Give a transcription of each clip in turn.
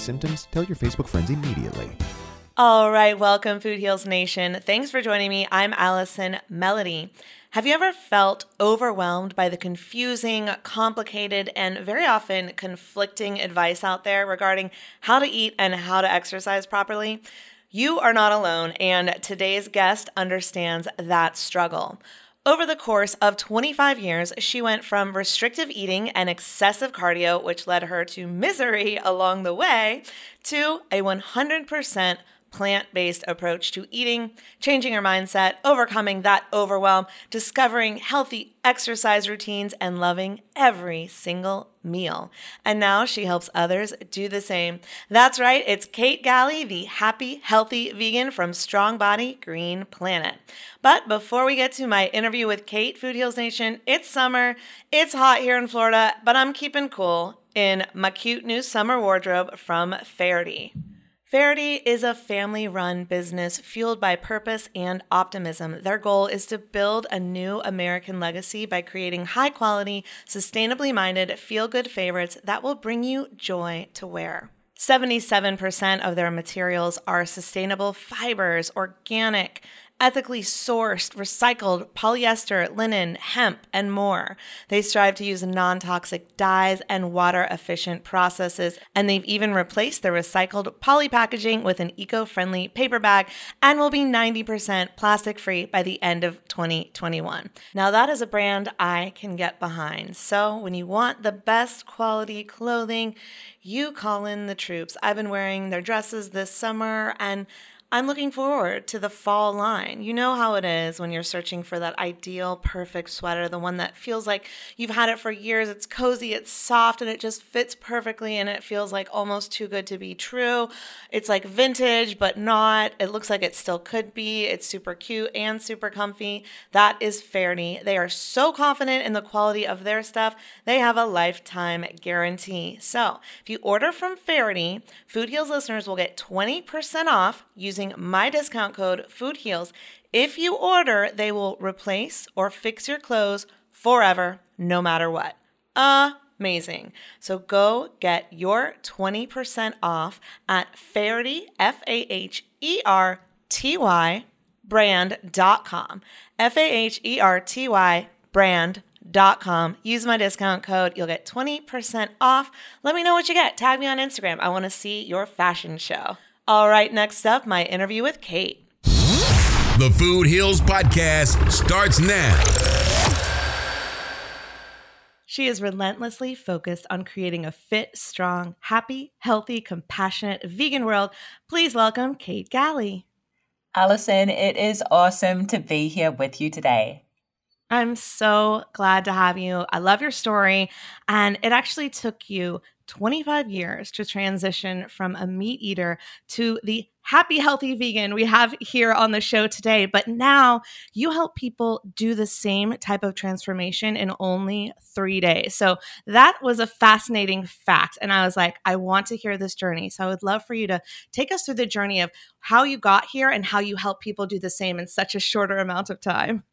symptoms, tell your Facebook friends immediately. All right, welcome, Food Heals Nation. Thanks for joining me. I'm Allison Melody. Have you ever felt overwhelmed by the confusing, complicated, and very often conflicting advice out there regarding how to eat and how to exercise properly? You are not alone, and today's guest understands that struggle. Over the course of 25 years, she went from restrictive eating and excessive cardio, which led her to misery along the way, to a 100% plant based approach to eating, changing her mindset, overcoming that overwhelm, discovering healthy exercise routines, and loving every single meal. And now she helps others do the same. That's right, it's Kate Galli, the happy, healthy vegan from Strong Body Green Planet. But before we get to my interview with Kate, Food Heals Nation, it's summer, it's hot here in Florida, but I'm keeping cool in my cute new summer wardrobe from Faherty. Faherty is a family run business fueled by purpose and optimism. Their goal is to build a new American legacy by creating high quality, sustainably minded, feel good favorites that will bring you joy to wear. 77% of their materials are sustainable fibers, organic, ethically sourced, recycled polyester, linen, hemp, and more. They strive to use non toxic dyes and water efficient processes, and they've even replaced their recycled poly packaging with an eco friendly paper bag and will be 90% plastic free by the end of 2021. Now, that is a brand I can get behind. So, when you want the best quality clothing, you call in the troops. I've been wearing their dresses this summer and I'm looking forward to the fall line. You know how it is when you're searching for that ideal, perfect sweater, the one that feels like you've had it for years. It's cozy, it's soft, and it just fits perfectly, and it feels like almost too good to be true. It's like vintage, but not. It looks like it still could be. It's super cute and super comfy. That is Faherty. They are so confident in the quality of their stuff, they have a lifetime guarantee. So if you order from Faherty, Food Heals listeners will get 20% off using using my discount code FOODHEALS. If you order, they will replace or fix your clothes forever, no matter what. Amazing. So go get your 20% off at Faherty, F A H E R T Y, brand.com. F A H E R T Y, brand.com. Use my discount code. You'll get 20% off. Let me know what you get. Tag me on Instagram. I want to see your fashion show. All right, next up, my interview with Kate. The Food Heals Podcast starts now. She is relentlessly focused on creating a fit, strong, happy, healthy, compassionate vegan world. Please welcome Kate Galli. Allison, it is awesome to be here with you today. I'm so glad to have you. I love your story. And it actually took you 25 years to transition from a meat eater to the happy, healthy vegan we have here on the show today. But now you help people do the same type of transformation in only three days. So that was a fascinating fact. And I was like, I want to hear this journey. So I would love for you to take us through the journey of how you got here and how you help people do the same in such a shorter amount of time.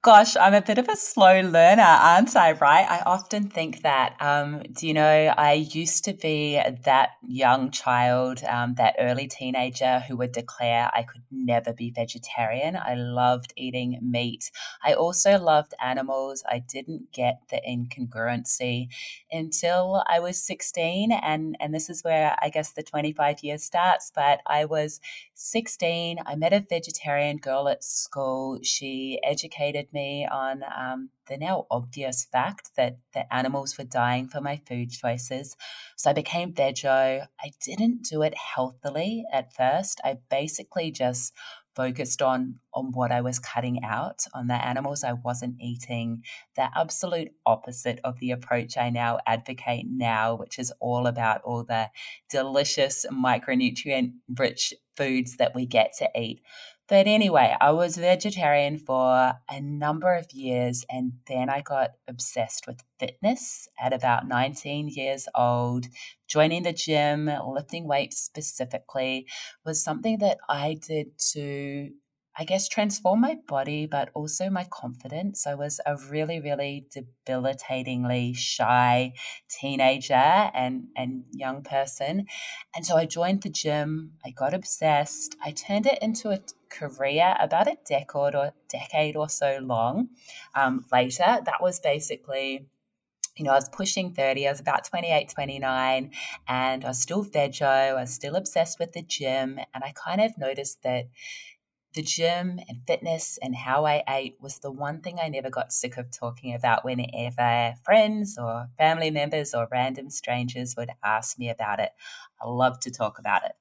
Gosh, I'm a bit of a slow learner, aren't I? Right? I often think that. Um, do you know, I used to be that young child, um, that early teenager who would declare I could never be vegetarian. I loved eating meat. I also loved animals. I didn't get the incongruency until I was 16. And, and this is where I guess the 25 years starts. But I was 16. I met a vegetarian girl at school. She educated me on um, the now obvious fact that, the animals were dying for my food choices. So I became veggie. I didn't do it healthily at first. I basically just focused on on what I was cutting out, on the animals I wasn't eating, the absolute opposite of the approach I now advocate now, which is all about all the delicious micronutrient rich foods that we get to eat. But anyway, I was vegetarian for a number of years and then I got obsessed with fitness at about 19 years old. Joining the gym, lifting weights specifically, was something that I did to I guess, transform my body, but also my confidence. I was a really, really debilitatingly shy teenager and, and young person. And so I joined the gym. I got obsessed. I turned it into a career about a decade or decade or so long um, later. That was basically you know, I was pushing 30, I was about 28, 29, and I was still veggie, I was still obsessed with the gym. And I kind of noticed that the gym and fitness and how I ate was the one thing I never got sick of talking about whenever friends or family members or random strangers would ask me about it. I love to talk about it.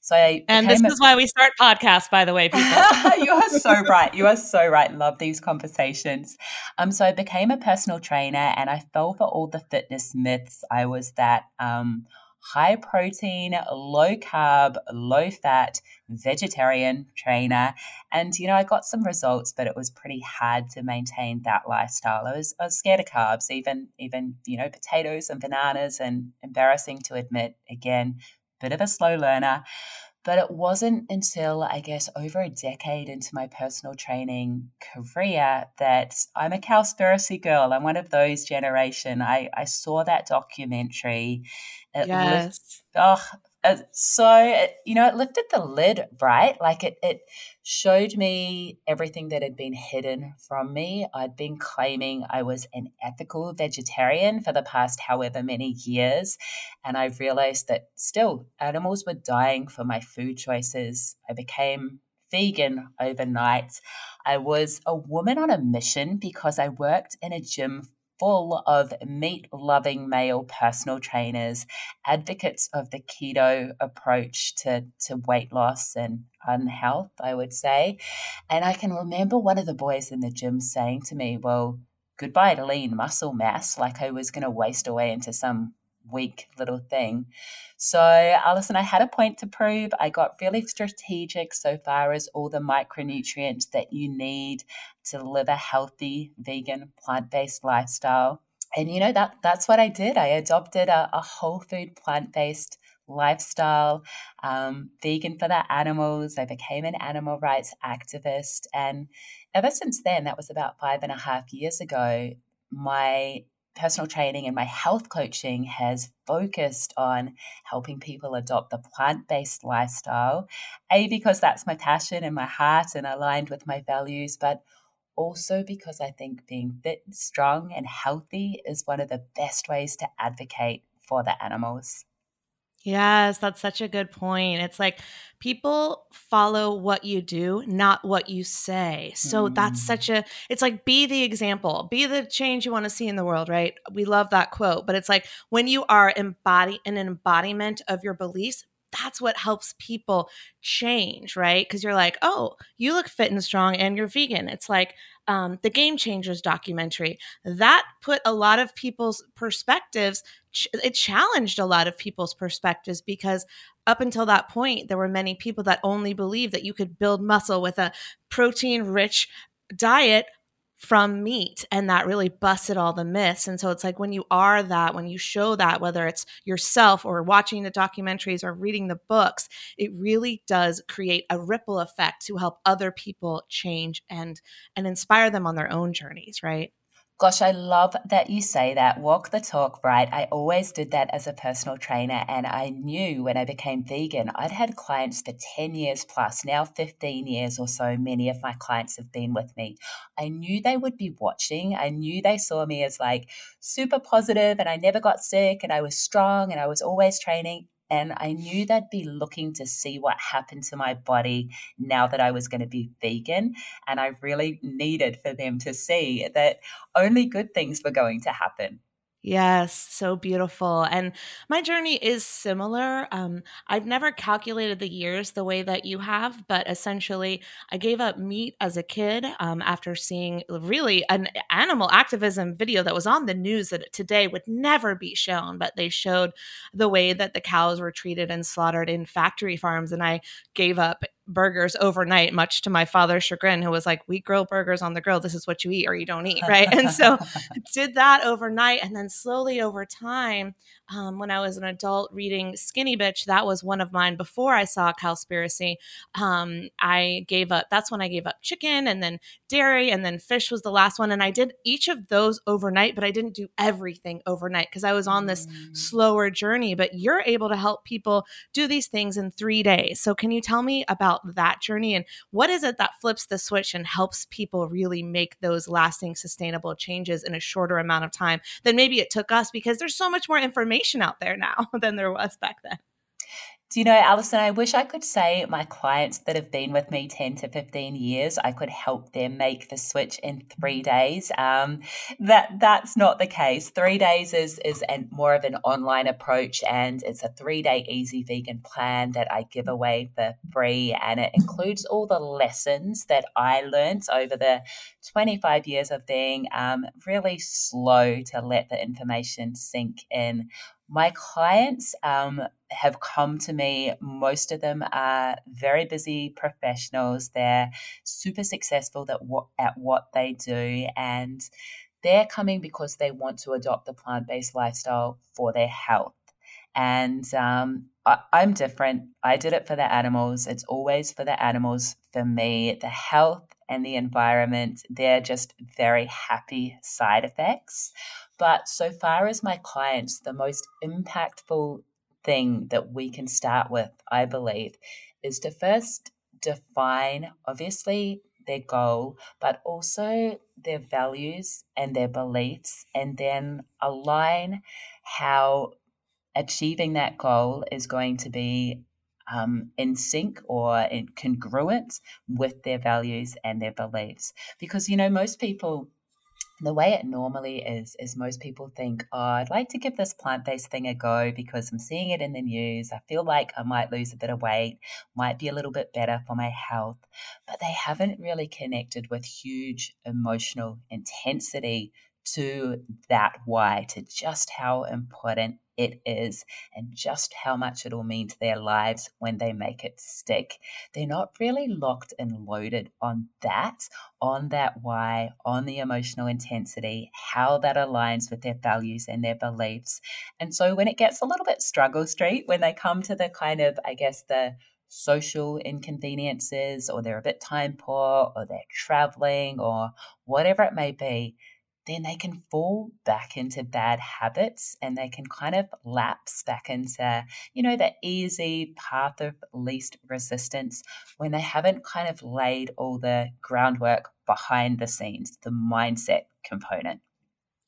So I and this a- is why we start podcasts, by the way, people. you are so right. You are so right. Love these conversations. Um, so I became a personal trainer, and I fell for all the fitness myths. I was that um, high protein, low carb, low fat vegetarian trainer. And, you know, I got some results, but it was pretty hard to maintain that lifestyle. I was, I was scared of carbs, even, even, you know, potatoes and bananas and embarrassing to admit again, bit of a slow learner. But it wasn't until I guess over a decade into my personal training career that I'm a Cowspiracy girl. I'm one of those generation. I, I saw that documentary. It yes. oh, uh, so you know it lifted the lid right? Like it it showed me everything that had been hidden from me. I'd been claiming i was an ethical vegetarian for the past however many years and i realized that still animals were dying for my food choices. I became vegan overnight. I was a woman on a mission because i worked in a gym full of meat loving male personal trainers, advocates of the keto approach to, to weight loss and unhealth, I would say. And I can remember one of the boys in the gym saying to me, Well, goodbye to lean muscle mass, like I was going to waste away into some weak little thing. So, Alison, I had a point to prove. I got really strategic so far as all the micronutrients that you need to live a healthy, vegan, plant based lifestyle. And you know that that's what I did. I adopted a, a whole food, plant based lifestyle, um, vegan for the animals. I became an animal rights activist, and ever since then, that was about five and a half years ago. My personal training and my health coaching has focused on helping people adopt the plant based lifestyle. A, because that's my passion and my heart and aligned with my values, but also because I think being fit, strong, and healthy is one of the best ways to advocate for the animals. Yes, that's such a good point. It's like people follow what you do, not what you say. So mm. that's such a it's like be the example, be the change you want to see in the world, right? We love that quote, but it's like when you are embody an embodiment of your beliefs, that's what helps people change, right? Because you're like, oh, you look fit and strong and you're vegan. It's like um, the Game Changers documentary that put a lot of people's perspectives, ch- it challenged a lot of people's perspectives because up until that point, there were many people that only believed that you could build muscle with a protein rich diet from meat and that really busted all the myths. And so it's like when you are that when you show that whether it's yourself or watching the documentaries or reading the books it really does create a ripple effect to help other people change and and inspire them on their own journeys right Gosh, I love that you say that. Walk the talk, right? I always did that as a personal trainer. And I knew when I became vegan, I'd had clients for 10 years plus, now 15 years or so. Many of my clients have been with me. I knew they would be watching. I knew they saw me as like super positive and I never got sick and I was strong and I was always training. And I knew they'd be looking to see what happened to my body now that I was going to be vegan. And I really needed for them to see that only good things were going to happen. Yes, so beautiful. And my journey is similar. Um, I've never calculated the years the way that you have, but essentially, I gave up meat as a kid um, after seeing really an animal activism video that was on the news that today would never be shown, but they showed the way that the cows were treated and slaughtered in factory farms. And I gave up burgers overnight, much to my father's chagrin, who was like, We grill burgers on the grill. This is what you eat or you don't eat. Right. and so did that overnight. And then slowly over time, um, when I was an adult reading Skinny Bitch, that was one of mine before I saw Cowspiracy. Um, I gave up, that's when I gave up chicken and then dairy and then fish was the last one. And I did each of those overnight, but I didn't do everything overnight because I was on this mm. slower journey. But you're able to help people do these things in three days. So, can you tell me about that journey and what is it that flips the switch and helps people really make those lasting, sustainable changes in a shorter amount of time than maybe it took us because there's so much more information out there now than there was back then? Do you know, Alison, I wish I could say my clients that have been with me 10 to 15 years, I could help them make the switch in three days. Um, that That's not the case. Three days is, is an, more of an online approach, and it's a three day easy vegan plan that I give away for free. And it includes all the lessons that I learned over the 25 years of being um, really slow to let the information sink in my clients um, have come to me. Most of them are very busy professionals. They're super successful at what, at what they do. And they're coming because they want to adopt the plant based lifestyle for their health. And um, I, I'm different. I did it for the animals. It's always for the animals. For me, the health and the environment, they're just very happy side effects. But so far as my clients, the most impactful thing that we can start with, I believe, is to first define, obviously, their goal, but also their values and their beliefs, and then align how achieving that goal is going to be um, in sync or in congruent with their values and their beliefs. Because, you know, most people the way it normally is is most people think oh i'd like to give this plant-based thing a go because i'm seeing it in the news. I feel like i might lose a bit of weight might be a little bit better for my health. But they haven't really connected with huge emotional intensity to that why to just how important it is and just how much it'll mean to their lives when they make it stick. They're not really locked and loaded on that, on that why, on the emotional intensity, how that aligns with their values and their beliefs. And so when it gets a little bit struggle street, when they come to the kind of, I guess, the social inconveniences, or they're a bit time poor, or they're traveling, or whatever it may be, then they can fall back into bad habits and they can kind of lapse back into, you know, the easy path of least resistance when they haven't kind of laid all the groundwork behind the scenes, the mindset component.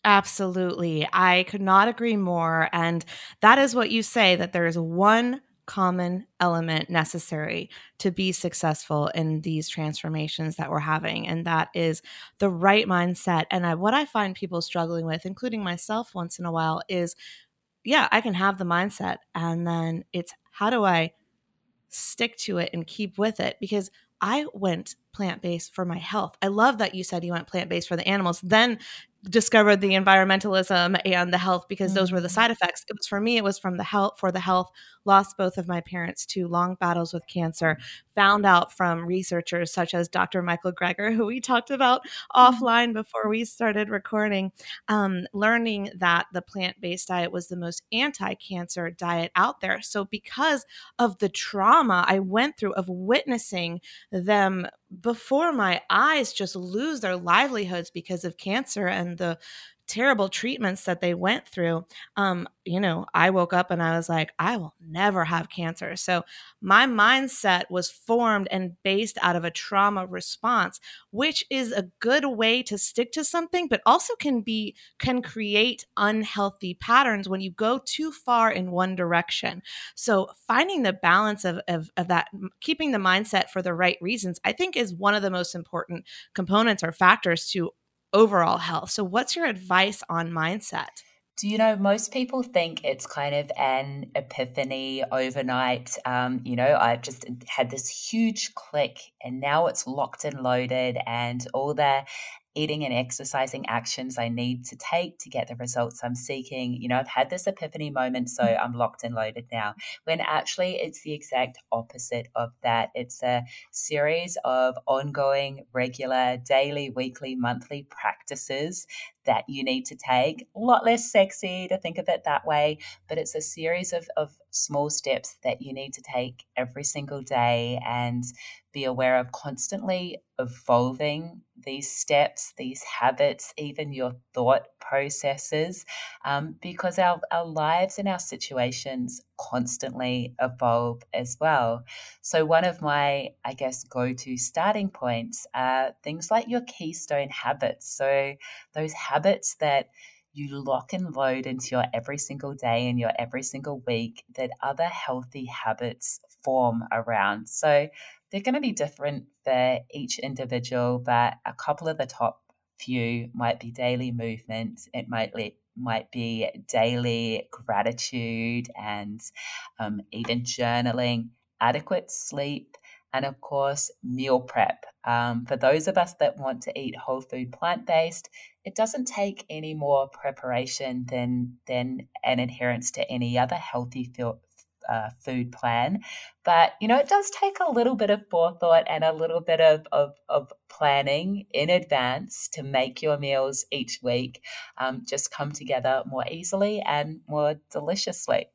Absolutely. I could not agree more. And that is what you say that there is one common element necessary to be successful in these transformations that we're having. And that is the right mindset. And I, what i find people struggling with including myself once in a while is yeah i can have the mindset. And then it's how do i stick to it and keep with it? Because i went plant-based for my health. I love that you said you went plant-based for the animals. Then discovered the environmentalism and the health because those were the mm. side effects. It was for me, it was from the health for the health lost both of my parents to long battles with cancer, found out from researchers such as Dr. Michael Greger, who we talked about mm-hmm. offline before we started recording, um, learning that the plant based diet was the most anti cancer diet out there. So, because of the trauma I went through of witnessing them before my eyes just lose their livelihoods because of cancer and the terrible treatments that they went through, um, you know, I woke up and I was like, I will never have cancer. So my mindset was formed and based out of a trauma response, which is a good way to stick to something, but also can be, can create unhealthy patterns when you go too far in one direction. So finding the balance of, of, of that, keeping the mindset for the right reasons, I think is one of the most important components or factors to overall health. So, what's your advice on mindset? Do you know, most people think it's kind of an epiphany overnight. Um, you know, I've just had this huge click and now it's locked and loaded, and all the eating and exercising actions I need to take to get the results I'm seeking. You know, I've had this epiphany moment, so mm. I'm locked and loaded now. When actually it's the exact opposite of that. It's a series of ongoing, regular, daily, weekly, monthly practices that you need to take. A lot less sexy to think of it that way, but it's a series of, of small steps that you need to take every single day and be aware of constantly evolving these steps, these habits, even your thought processes, um, because our, our lives and our situations constantly evolve as well. So, one of my, I guess, go to starting points are things like your keystone habits. So, those habits that you lock and load into your every single day and your every single week that other healthy habits form around. So they're going to be different for each individual, but a couple of the top few might be daily movement. It might might be daily gratitude and um, even journaling, adequate sleep, and of course, meal prep. Um, for those of us that want to eat whole food plant based, it doesn't take any more preparation than, than an adherence to any other healthy uh, food plan. But, you know, it does take a little bit of forethought and a little bit of, of, of planning in advance to make your meals each week um, just come together more easily and more deliciously.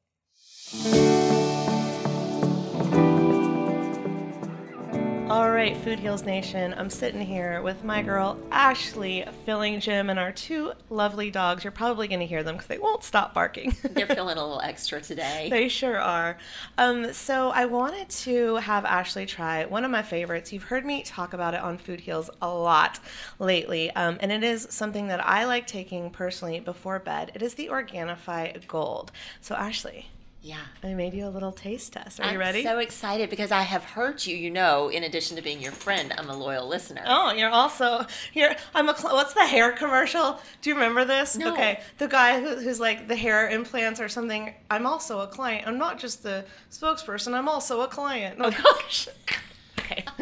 Right, Food Heals Nation. I'm sitting here with my girl Ashley, filling Jim, and our two lovely dogs. You're probably going to hear them because they won't stop barking. They're feeling a little extra today. they sure are. Um, so I wanted to have Ashley try one of my favorites. You've heard me talk about it on Food Heals a lot lately, um, and it is something that I like taking personally before bed. It is the Organifi Gold. So Ashley, yeah. I made you a little taste test. Are you ready? I'm you ready? so excited because I have heard you. You know, in addition to being your friend, I'm a loyal listener. Oh, you're also here. I'm a. What's the hair commercial? Do you remember this? No. Okay, the guy who, who's like the hair implants or something. I'm also a client. I'm not just the spokesperson. I'm also a client. Oh gosh. okay.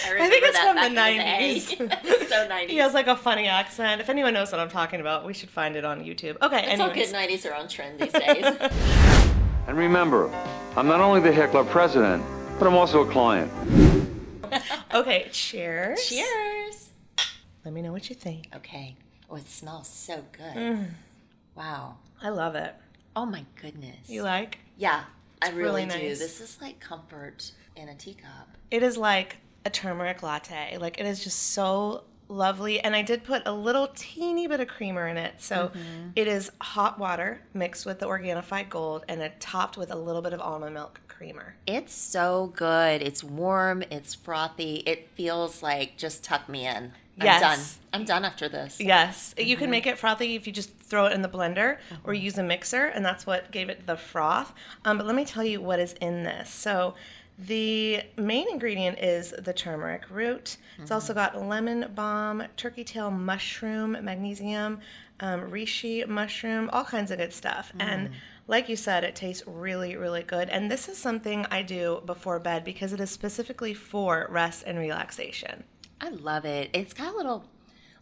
I, I think it's from the 90s. it's so 90s. He has like a funny accent. If anyone knows what I'm talking about, we should find it on YouTube. Okay, it's all good 90s are on trend these days. And remember, I'm not only the hair club president, but I'm also a client. okay, cheers. Cheers. Let me know what you think. Okay. Oh, it smells so good. Mm. Wow. I love it. Oh my goodness. You like? Yeah, I really, really do. This is like comfort in a teacup. It is like a turmeric latte. Like it is just so lovely. And I did put a little teeny bit of creamer in it. So Mm-hmm. it is hot water mixed with the Organifi Gold and it topped with a little bit of almond milk creamer. It's so good. It's warm. It's frothy. It feels like just tuck me in. I'm Yes. done. I'm done after this. Yes, you Mm-hmm. can make it frothy if you just throw it in the blender or use a mixer, and that's what gave it the froth. Um, but let me tell you what is in this. So, the main ingredient is the turmeric root. It's also Mm-hmm. got lemon balm, turkey tail mushroom, magnesium, um, reishi mushroom, all kinds of good stuff. Mm. And like you said, it tastes really, really good. And this is something I do before bed because it is specifically for rest and relaxation. I love it. It's got a little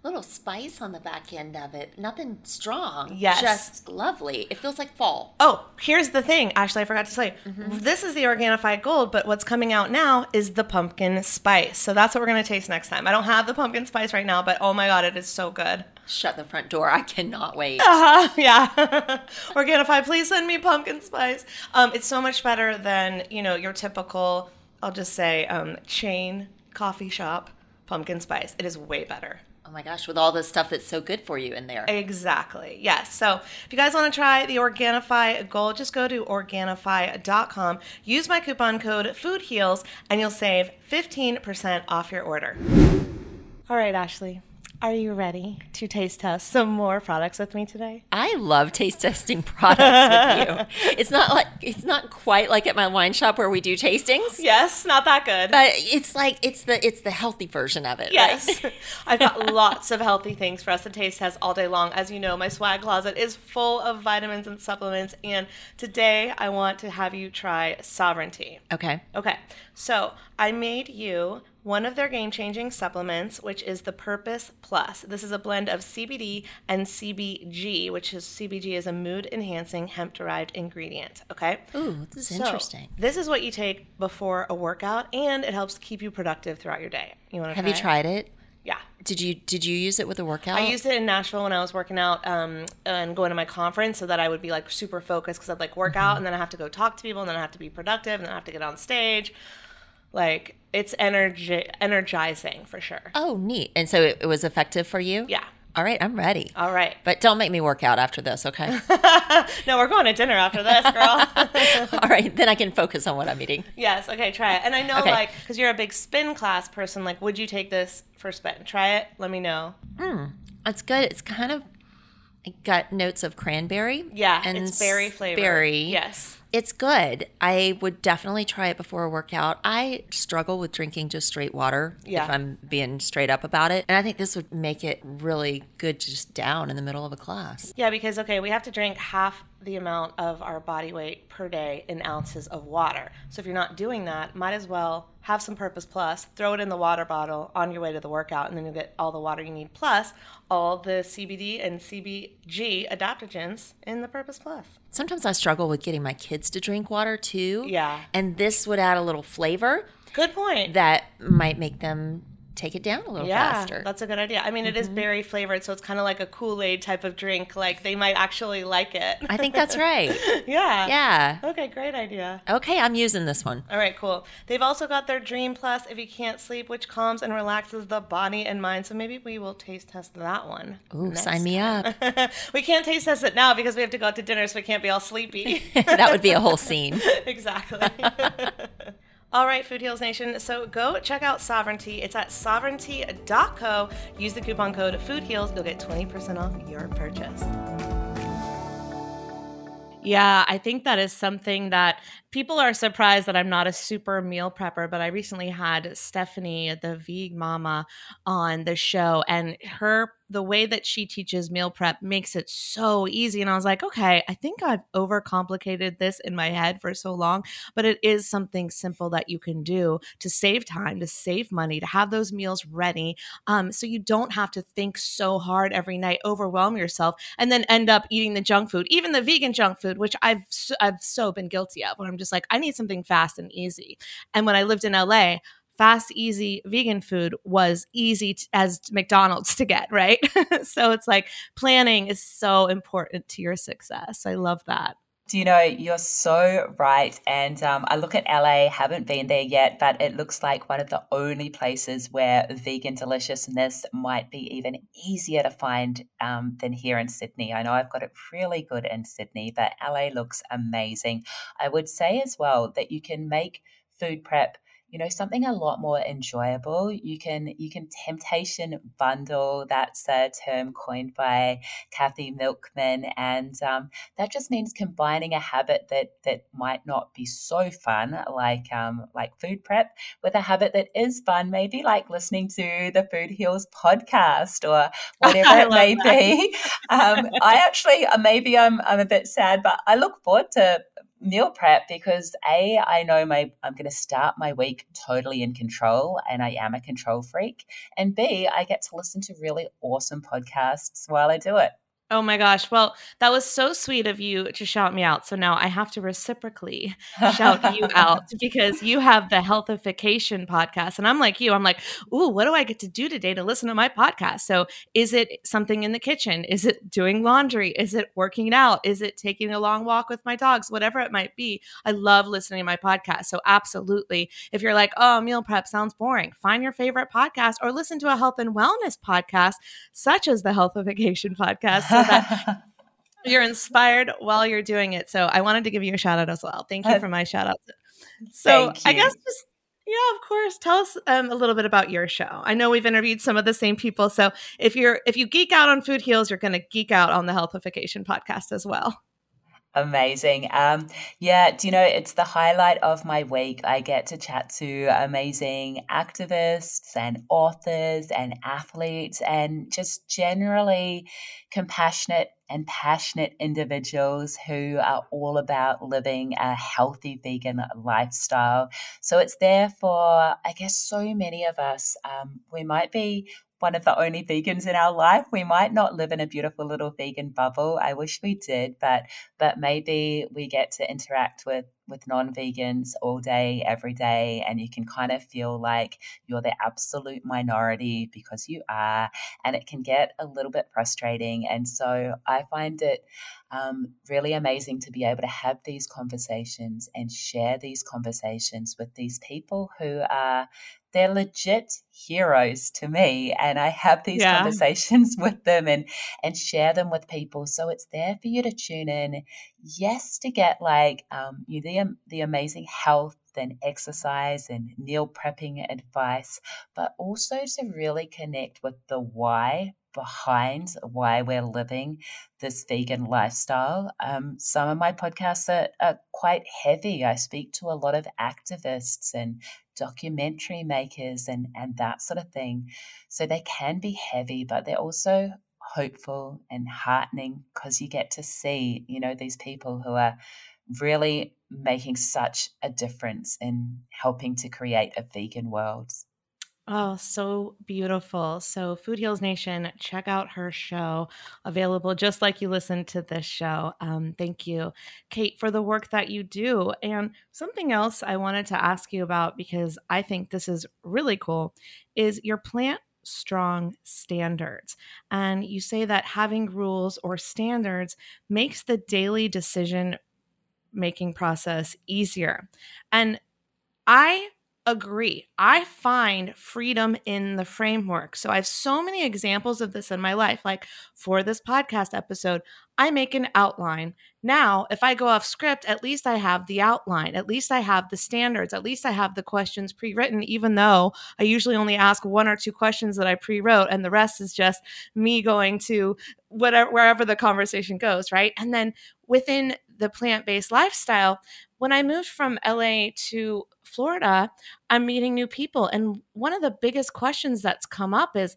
little spice on the back end of it. Nothing strong. Yes. Just lovely. It feels like fall. Oh, here's the thing, Ashley, I forgot to tell you. This is the Organifi Gold, but what's coming out now is the pumpkin spice. So that's what we're going to taste next time. I don't have the pumpkin spice right now, but oh my God, it is so good. Shut the front door. I cannot wait. Uh-huh, yeah. Organifi, please send me pumpkin spice. Um, it's so much better than, you know, your typical, I'll just say, um, chain coffee shop pumpkin spice. It is way better. Oh my gosh, with all the stuff that's so good for you in there. Exactly. Yes. So if you guys want to try the Organifi Gold, just go to Organifi.com. Use my coupon code FOODHEALS and you'll save 15% off your order. All right, Ashley. Are you ready to taste test some more products with me today? I love taste testing products with you. It's not like it's not quite like at my wine shop where we do tastings. Yes, not that good. But it's like it's the it's the healthy version of it. Yes. right? I've got lots of healthy things for us to taste test all day long. As you know, my swag closet is full of vitamins and supplements. And today I want to have you try Sovereignty. Okay. Okay, so I made you one of their game changing supplements, which is the Purpose Plus. This is a blend of CBD and CBG, which is CBG is a mood enhancing hemp derived ingredient. Okay. Ooh, this is So, interesting. This is what you take before a workout, and it helps keep you productive throughout your day. You want to Have you tried it? Yeah. Did you did you use it with a workout? I used it in Nashville when I was working out um, and going to my conference so that I would be like super focused because I'd like work Mm-hmm. out and then I have to go talk to people and then I have to be productive and then I have to get on stage. Like it's energy energizing for sure. Oh, neat. And so it, it was effective for you? Yeah. All right, I'm ready. All right. But don't make me work out after this, okay? no, we're going to dinner after this, girl. All right, then I can focus on what I'm eating. yes. Okay. Try it. And I know Okay. like because you're a big spin class person. Like, would you take this for spin? Try it. Let me know. Hmm, it's good. It's kind of got notes of cranberry. Yeah, and it's berry flavor. Berry. Yes. It's good. I would definitely try it before a workout. I struggle with drinking just straight water Yeah. if I'm being straight up about it. And I think this would make it really good to just down in the middle of a class. Yeah, because okay, we have to drink half the amount of our body weight per day in ounces of water. So if you're not doing that, might as well have some Purpose Plus, throw it in the water bottle on your way to the workout, and then you'll get all the water you need, plus all the CBD and CBG adaptogens in the Purpose Plus. Sometimes I struggle with getting my kids to drink water too. Yeah. And this would add a little flavor Good point. that might make them take it down a little yeah, faster. that's a good idea. I mean, it is mm-hmm. berry flavored, so it's kind of like a Kool Aid type of drink. Like they might actually like it. I think that's right. yeah. Yeah. Okay, great idea. Okay, I'm using this one. All right, cool. They've also got their Dream Plus if you can't sleep, which calms and relaxes the body and mind. So maybe we will taste test that one. Ooh, sign me up. we can't taste test it now because we have to go out to dinner, so we can't be all sleepy. that would be a whole scene. exactly. All right, Food Heals Nation. So go check out Sovereignty. It's at sovereignty.co. Use the coupon code FoodHeals. You'll get 20% off your purchase. Yeah, I think that is something that people are surprised that I'm not a super meal prepper, but I recently had Stephanie, the Veg Mama, on the show, and her the way that she teaches meal prep makes it so easy. And I was like, okay, I think I've overcomplicated this in my head for so long, but it is something simple that you can do to save time, to save money, to have those meals ready, um, so you don't have to think so hard every night, overwhelm yourself, and then end up eating the junk food, even the vegan junk food, which I've I've so been guilty of. where I'm just like, I need something fast and easy. And when I lived in LA, fast, easy vegan food was easy t- as McDonald's to get, right? so it's like planning is so important to your success. I love that. Do you know, you're so right. And um, I look at LA, haven't been there yet, but it looks like one of the only places where vegan deliciousness might be even easier to find um, than here in Sydney. I know I've got it really good in Sydney, but LA looks amazing. I would say as well that you can make food prep you know something a lot more enjoyable you can you can temptation bundle that's a term coined by Katy Milkman and um, that just means combining a habit that that might not be so fun like um, like food prep with a habit that is fun maybe like listening to the food heals podcast or whatever it may that. be um, i actually uh, maybe i'm i'm a bit sad but i look forward to meal prep because a i know my i'm going to start my week totally in control and i am a control freak and b i get to listen to really awesome podcasts while i do it Oh my gosh. Well, that was so sweet of you to shout me out. So now I have to reciprocally shout you out because you have the Healthification podcast. And I'm like you, I'm like, ooh, what do I get to do today to listen to my podcast? So is it something in the kitchen? Is it doing laundry? Is it working out? Is it taking a long walk with my dogs? Whatever it might be. I love listening to my podcast. So absolutely. If you're like, oh, meal prep sounds boring, find your favorite podcast or listen to a health and wellness podcast, such as the Healthification podcast. So that you're inspired while you're doing it. So I wanted to give you a shout out as well. Thank you Uh, for my shout out. So I guess just yeah, of course. Tell us um, a little bit about your show. I know we've interviewed some of the same people. So if you're if you geek out on food heals, you're going to geek out on the Healthification podcast as well. Amazing. Um, yeah, do you know, it's the highlight of my week. I get to chat to amazing activists and authors and athletes and just generally compassionate and passionate individuals who are all about living a healthy vegan lifestyle. So it's there for, I guess, so many of us. Um, we might be one of the only vegans in our life. We might not live in a beautiful little vegan bubble. I wish we did, but but maybe we get to interact with with non-vegans all day every day and you can kind of feel like you're the absolute minority because you are and it can get a little bit frustrating and so i find it um, really amazing to be able to have these conversations and share these conversations with these people who are they're legit heroes to me and i have these Yeah. conversations with them and and share them with people so it's there for you to tune in yes to get like um, you the, the amazing health and exercise and meal prepping advice but also to really connect with the why behind why we're living this vegan lifestyle. Um, some of my podcasts are, are quite heavy. I speak to a lot of activists and documentary makers and, and that sort of thing. So they can be heavy, but they're also hopeful and heartening because you get to see, you know, these people who are really making such a difference in helping to create a vegan world. Oh, so beautiful. So, Food Heals Nation, check out her show, available just like you listen to this show. Um, thank you, Kate, for the work that you do. And something else I wanted to ask you about because I think this is really cool is your plant strong standards. And you say that having rules or standards makes the daily decision making process easier. And I agree. I find freedom in the framework. So I have so many examples of this in my life. Like for this podcast episode, I make an outline. Now, if I go off script, at least I have the outline. At least I have the standards. At least I have the questions pre written, even though I usually only ask one or two questions that I pre wrote, and the rest is just me going to whatever, wherever the conversation goes, right? And then within the plant based lifestyle, when I moved from LA to Florida, I'm meeting new people. And one of the biggest questions that's come up is,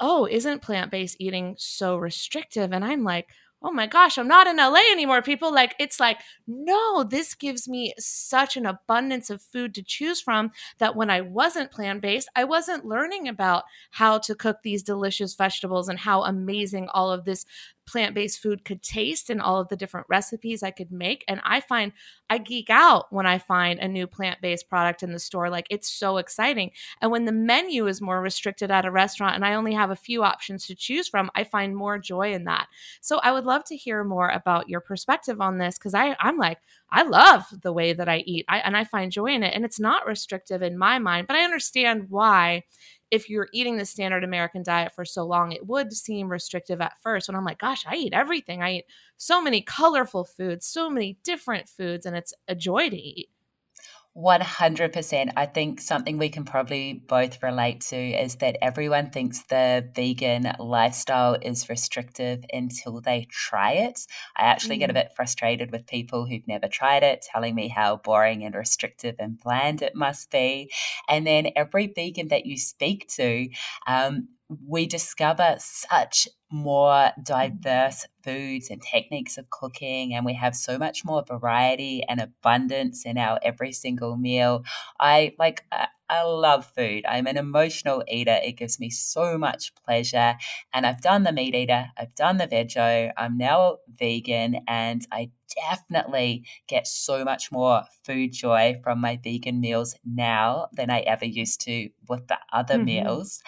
oh, isn't plant based eating so restrictive? And I'm like, oh my gosh, I'm not in LA anymore, people. Like, it's like, no, this gives me such an abundance of food to choose from that when I wasn't plant based, I wasn't learning about how to cook these delicious vegetables and how amazing all of this plant based food could taste and all of the different recipes I could make. And I find I geek out when I find a new plant based product in the store. Like it's so exciting. And when the menu is more restricted at a restaurant and I only have a few options to choose from, I find more joy in that. So I would love to hear more about your perspective on this because I'm like, I love the way that I eat I, and I find joy in it. And it's not restrictive in my mind, but I understand why if you're eating the standard American diet for so long, it would seem restrictive at first. When I'm like, gosh, I eat everything. I eat so many colorful foods, so many different foods, and it's a joy to eat. 100%. I think something we can probably both relate to is that everyone thinks the vegan lifestyle is restrictive until they try it. I actually mm. get a mm. bit frustrated with people who've never tried it, telling me how boring and restrictive and bland it must be. And then every vegan that you speak to, um, we discover such more diverse foods and techniques of cooking, and we have so much more variety and abundance in our every single meal. I like, uh, I love food. I'm an emotional eater. It gives me so much pleasure. And I've done the meat eater, I've done the veggie, I'm now vegan, and I definitely get so much more food joy from my vegan meals now than I ever used to with the other mm-hmm. meals.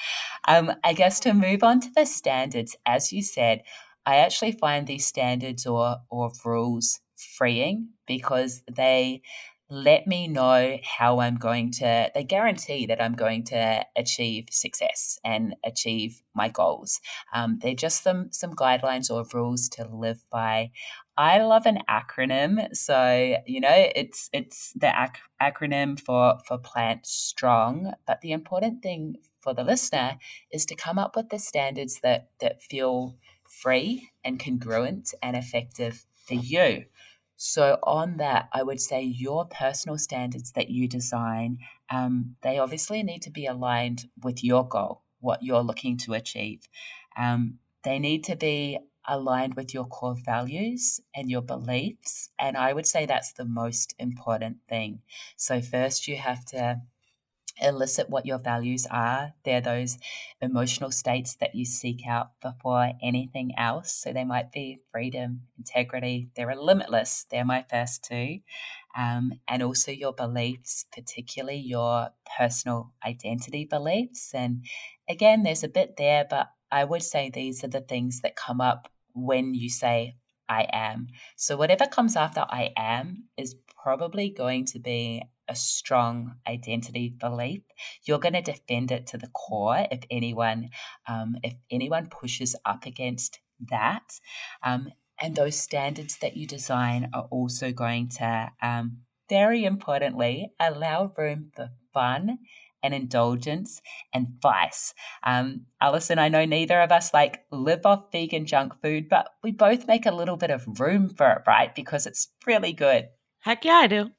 Um, I guess to move on to the standards, as you said, I actually find these standards or, or rules freeing because they let me know how I'm going to, they guarantee that I'm going to achieve success and achieve my goals. Um, they're just some, some guidelines or rules to live by. I love an acronym. So, you know, it's, it's the ac- acronym for, for plant strong. But the important thing for the listener is to come up with the standards that, that feel free and congruent and effective for you. So, on that, I would say your personal standards that you design, um, they obviously need to be aligned with your goal, what you're looking to achieve. Um, they need to be aligned with your core values and your beliefs. And I would say that's the most important thing. So, first, you have to elicit what your values are. They're those emotional states that you seek out before anything else. So they might be freedom, integrity, they're limitless. They're my first two. Um, and also your beliefs, particularly your personal identity beliefs. And again, there's a bit there, but I would say these are the things that come up when you say, I am. So whatever comes after I am is probably going to be a strong identity belief, you're going to defend it to the core if anyone um, if anyone pushes up against that. Um, and those standards that you design are also going to, um, very importantly, allow room for fun and indulgence and vice. Um, Alison, I know neither of us like live off vegan junk food, but we both make a little bit of room for it, right? Because it's really good. Heck yeah, I do.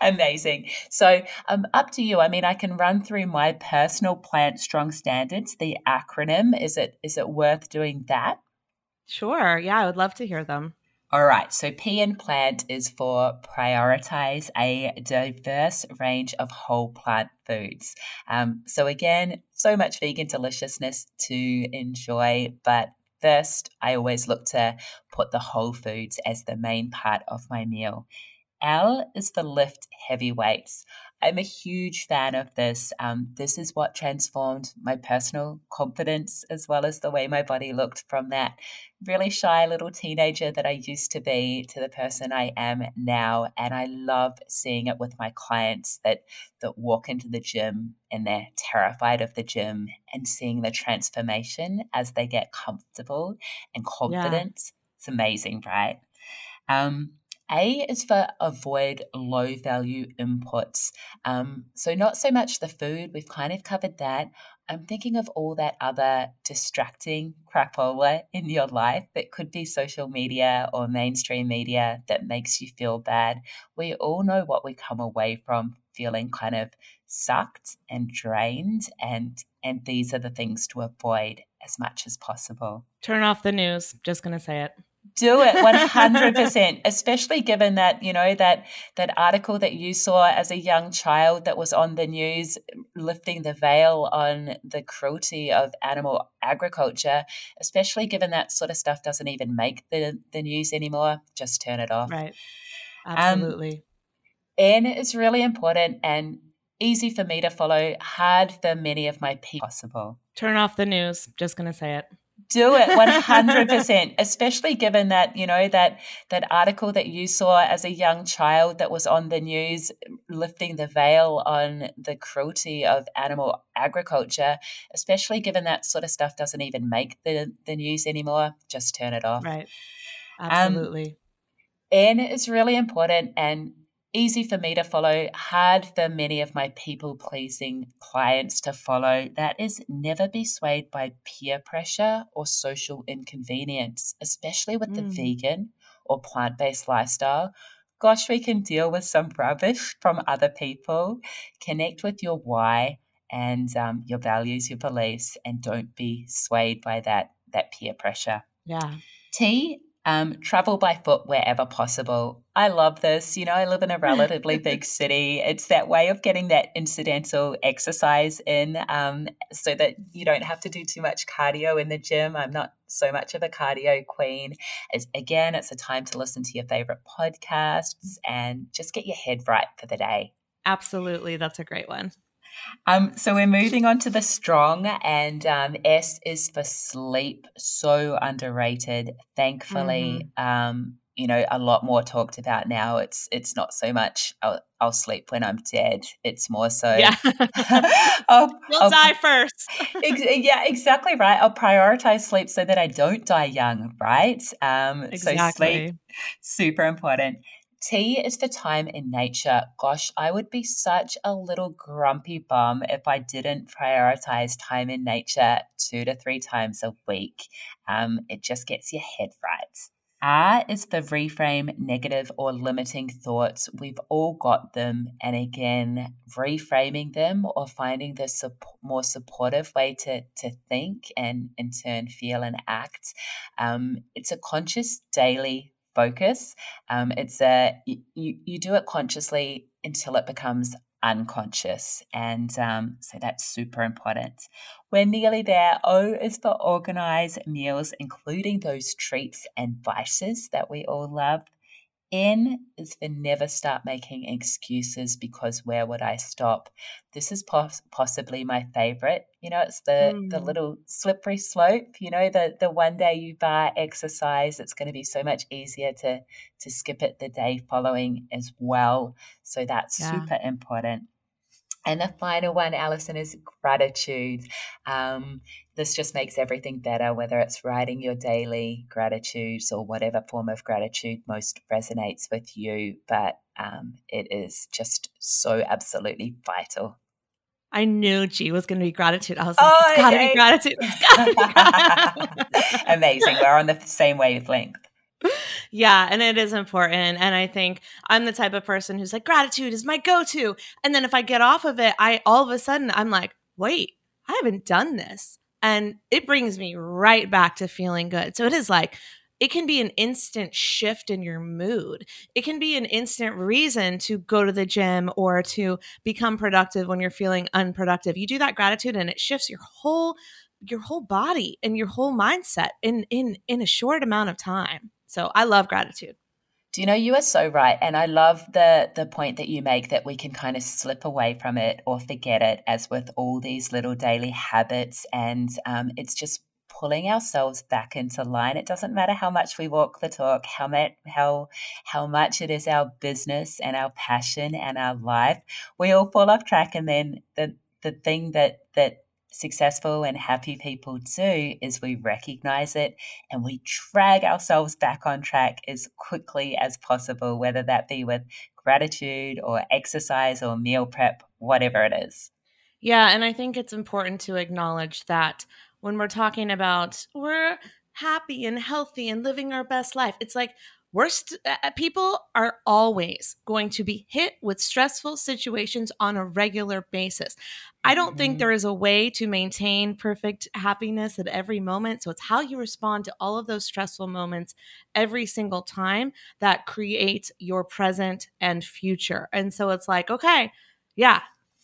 Amazing. So, um, up to you. I mean, I can run through my personal plant strong standards. The acronym is it is it worth doing that? Sure. Yeah, I would love to hear them. All right, so P in plant is for prioritize a diverse range of whole plant foods. Um, so, again, so much vegan deliciousness to enjoy, but first, I always look to put the whole foods as the main part of my meal. L is for lift heavy weights. I'm a huge fan of this. Um, this is what transformed my personal confidence as well as the way my body looked from that really shy little teenager that I used to be to the person I am now. And I love seeing it with my clients that that walk into the gym and they're terrified of the gym and seeing the transformation as they get comfortable and confident. Yeah. It's amazing, right? Um, a is for avoid low value inputs. Um, so, not so much the food, we've kind of covered that. I'm thinking of all that other distracting crapola in your life that could be social media or mainstream media that makes you feel bad. We all know what we come away from feeling kind of sucked and drained and and these are the things to avoid as much as possible. Turn off the news. Just going to say it do it 100% especially given that you know that that article that you saw as a young child that was on the news lifting the veil on the cruelty of animal agriculture especially given that sort of stuff doesn't even make the the news anymore just turn it off. Right. Um, absolutely. Um, and it's really important and easy for me to follow hard for many of my people possible. Turn off the news. Just gonna say it do it 100% especially given that you know that that article that you saw as a young child that was on the news lifting the veil on the cruelty of animal agriculture especially given that sort of stuff doesn't even make the the news anymore just turn it off. Right. Um, absolutely. Um, and it's really important and easy for me to follow, hard for many of my people pleasing clients to follow. That is never be swayed by peer pressure or social inconvenience, especially with mm. the vegan or plant based lifestyle. Gosh, we can deal with some rubbish from other people. Connect with your why and um, your values, your beliefs, and don't be swayed by that that peer pressure. Yeah. T um, travel by foot wherever possible. I love this. You know, I live in a relatively big city. It's that way of getting that incidental exercise in um, so that you don't have to do too much cardio in the gym. I'm not so much of a cardio queen. It's, again, it's a time to listen to your favorite podcasts and just get your head right for the day. Absolutely. That's a great one. Um, so we're moving on to the strong, and um, S is for sleep. So underrated. Thankfully, mm-hmm. um, you know, a lot more talked about now. It's it's not so much I'll, I'll sleep when I'm dead. It's more so yeah. I'll, You'll I'll, die first. ex- yeah, exactly right. I'll prioritize sleep so that I don't die young. Right. Um, exactly. So sleep super important. T is for time in nature. Gosh, I would be such a little grumpy bum if I didn't prioritize time in nature two to three times a week. Um, it just gets your head right. R is the reframe negative or limiting thoughts. We've all got them. And again, reframing them or finding the more supportive way to, to think and in turn feel and act. Um, it's a conscious daily focus. Um, it's a you, you do it consciously until it becomes unconscious. And um, so that's super important. We're nearly there. O is for organize meals, including those treats and vices that we all love. N is for never start making excuses because where would I stop? This is pos- possibly my favorite. You know, it's the mm. the little slippery slope. You know, the the one day you bar exercise, it's going to be so much easier to to skip it the day following as well. So that's yeah. super important. And the final one, Alison, is gratitude. Um, this just makes everything better, whether it's writing your daily gratitudes or whatever form of gratitude most resonates with you. But um, it is just so absolutely vital. I knew G was going to be gratitude. I was like, oh, it's got to okay. be gratitude. It's got to be gratitude. Amazing. We're on the same wavelength yeah, and it is important. And I think I'm the type of person who's like, gratitude is my go to. And then if I get off of it, I all of a sudden I'm like, wait, I haven't done this. And it brings me right back to feeling good. So it is like, it can be an instant shift in your mood. It can be an instant reason to go to the gym or to become productive when you're feeling unproductive. You do that gratitude and it shifts your whole your whole body and your whole mindset in in in a short amount of time. So I love gratitude. Do you know you are so right, and I love the the point that you make that we can kind of slip away from it or forget it, as with all these little daily habits, and um, it's just pulling ourselves back into line. It doesn't matter how much we walk the talk, how much how how much it is our business and our passion and our life. We all fall off track, and then the the thing that that successful and happy people do is we recognize it and we drag ourselves back on track as quickly as possible, whether that be with gratitude or exercise or meal prep, whatever it is. Yeah, and I think it's important to acknowledge that when we're talking about we're happy and healthy and living our best life, it's like we're uh, people are always going to be hit with stressful situations on a regular basis. I don't mm-hmm. think there is a way to maintain perfect happiness at every moment. So it's how you respond to all of those stressful moments every single time that creates your present and future. And so it's like, okay, yeah,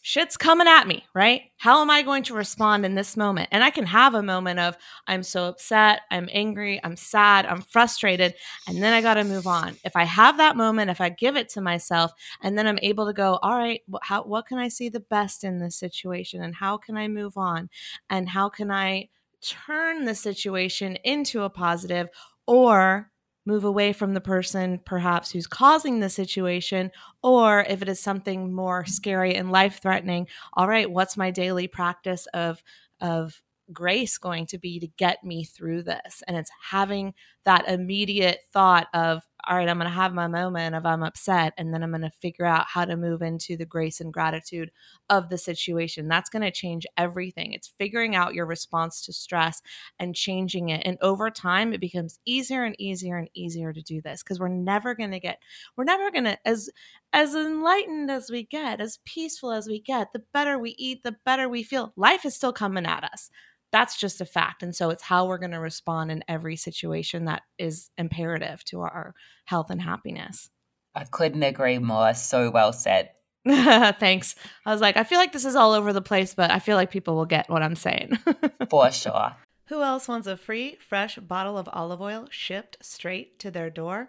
shit's coming at me, right? How am I going to respond in this moment? And I can have a moment of, I'm so upset, I'm angry, I'm sad, I'm frustrated, and then I got to move on. If I have that moment, if I give it to myself, and then I'm able to go, all right, how, what can I see the best in this situation? And how can I move on? And how can I turn the situation into a positive or move away from the person perhaps who's causing the situation or if it is something more scary and life threatening all right what's my daily practice of of grace going to be to get me through this? And it's having that immediate thought of all right i'm going to have my moment of i'm upset and then i'm going to figure out how to move into the grace and gratitude of the situation. That's going to change everything. It's figuring out your response to stress and changing it and over time it becomes easier and easier and easier to do this because we're never going to get we're never going to as as enlightened as we get as peaceful as we get the better we eat the better we feel life is still coming at us that's just a fact. And so it's how we're going to respond in every situation that is imperative to our health and happiness. I couldn't agree more. So well said. Thanks. I was like, I feel like this is all over the place, but I feel like people will get what I'm saying. For sure. Who else wants a free, fresh bottle of olive oil shipped straight to their door?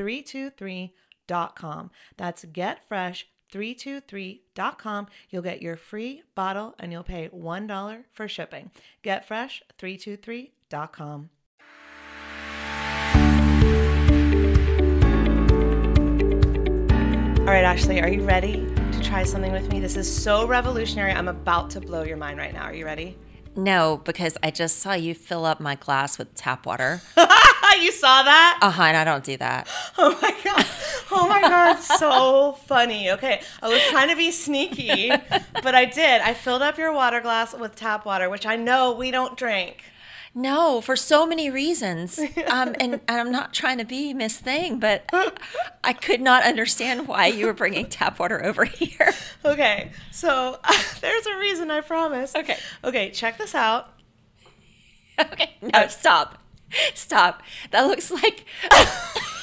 getfresh323.com. That's getfresh323.com. You'll get your free bottle and you'll pay $1 for shipping. Getfresh323.com. All right, Ashley, are you ready to try something with me? This is so revolutionary. I'm about to blow your mind right now. Are you ready? No, because I just saw you fill up my glass with tap water. you saw that? Uh huh, and I don't do that. Oh my god. Oh my god, so funny. Okay, I was trying to be sneaky, but I did. I filled up your water glass with tap water, which I know we don't drink. No, for so many reasons. Um, and, and I'm not trying to be Miss Thing, but I could not understand why you were bringing tap water over here. Okay, so there's a reason, I promise. Okay. Okay, check this out. Okay, no, stop. Stop. That looks like.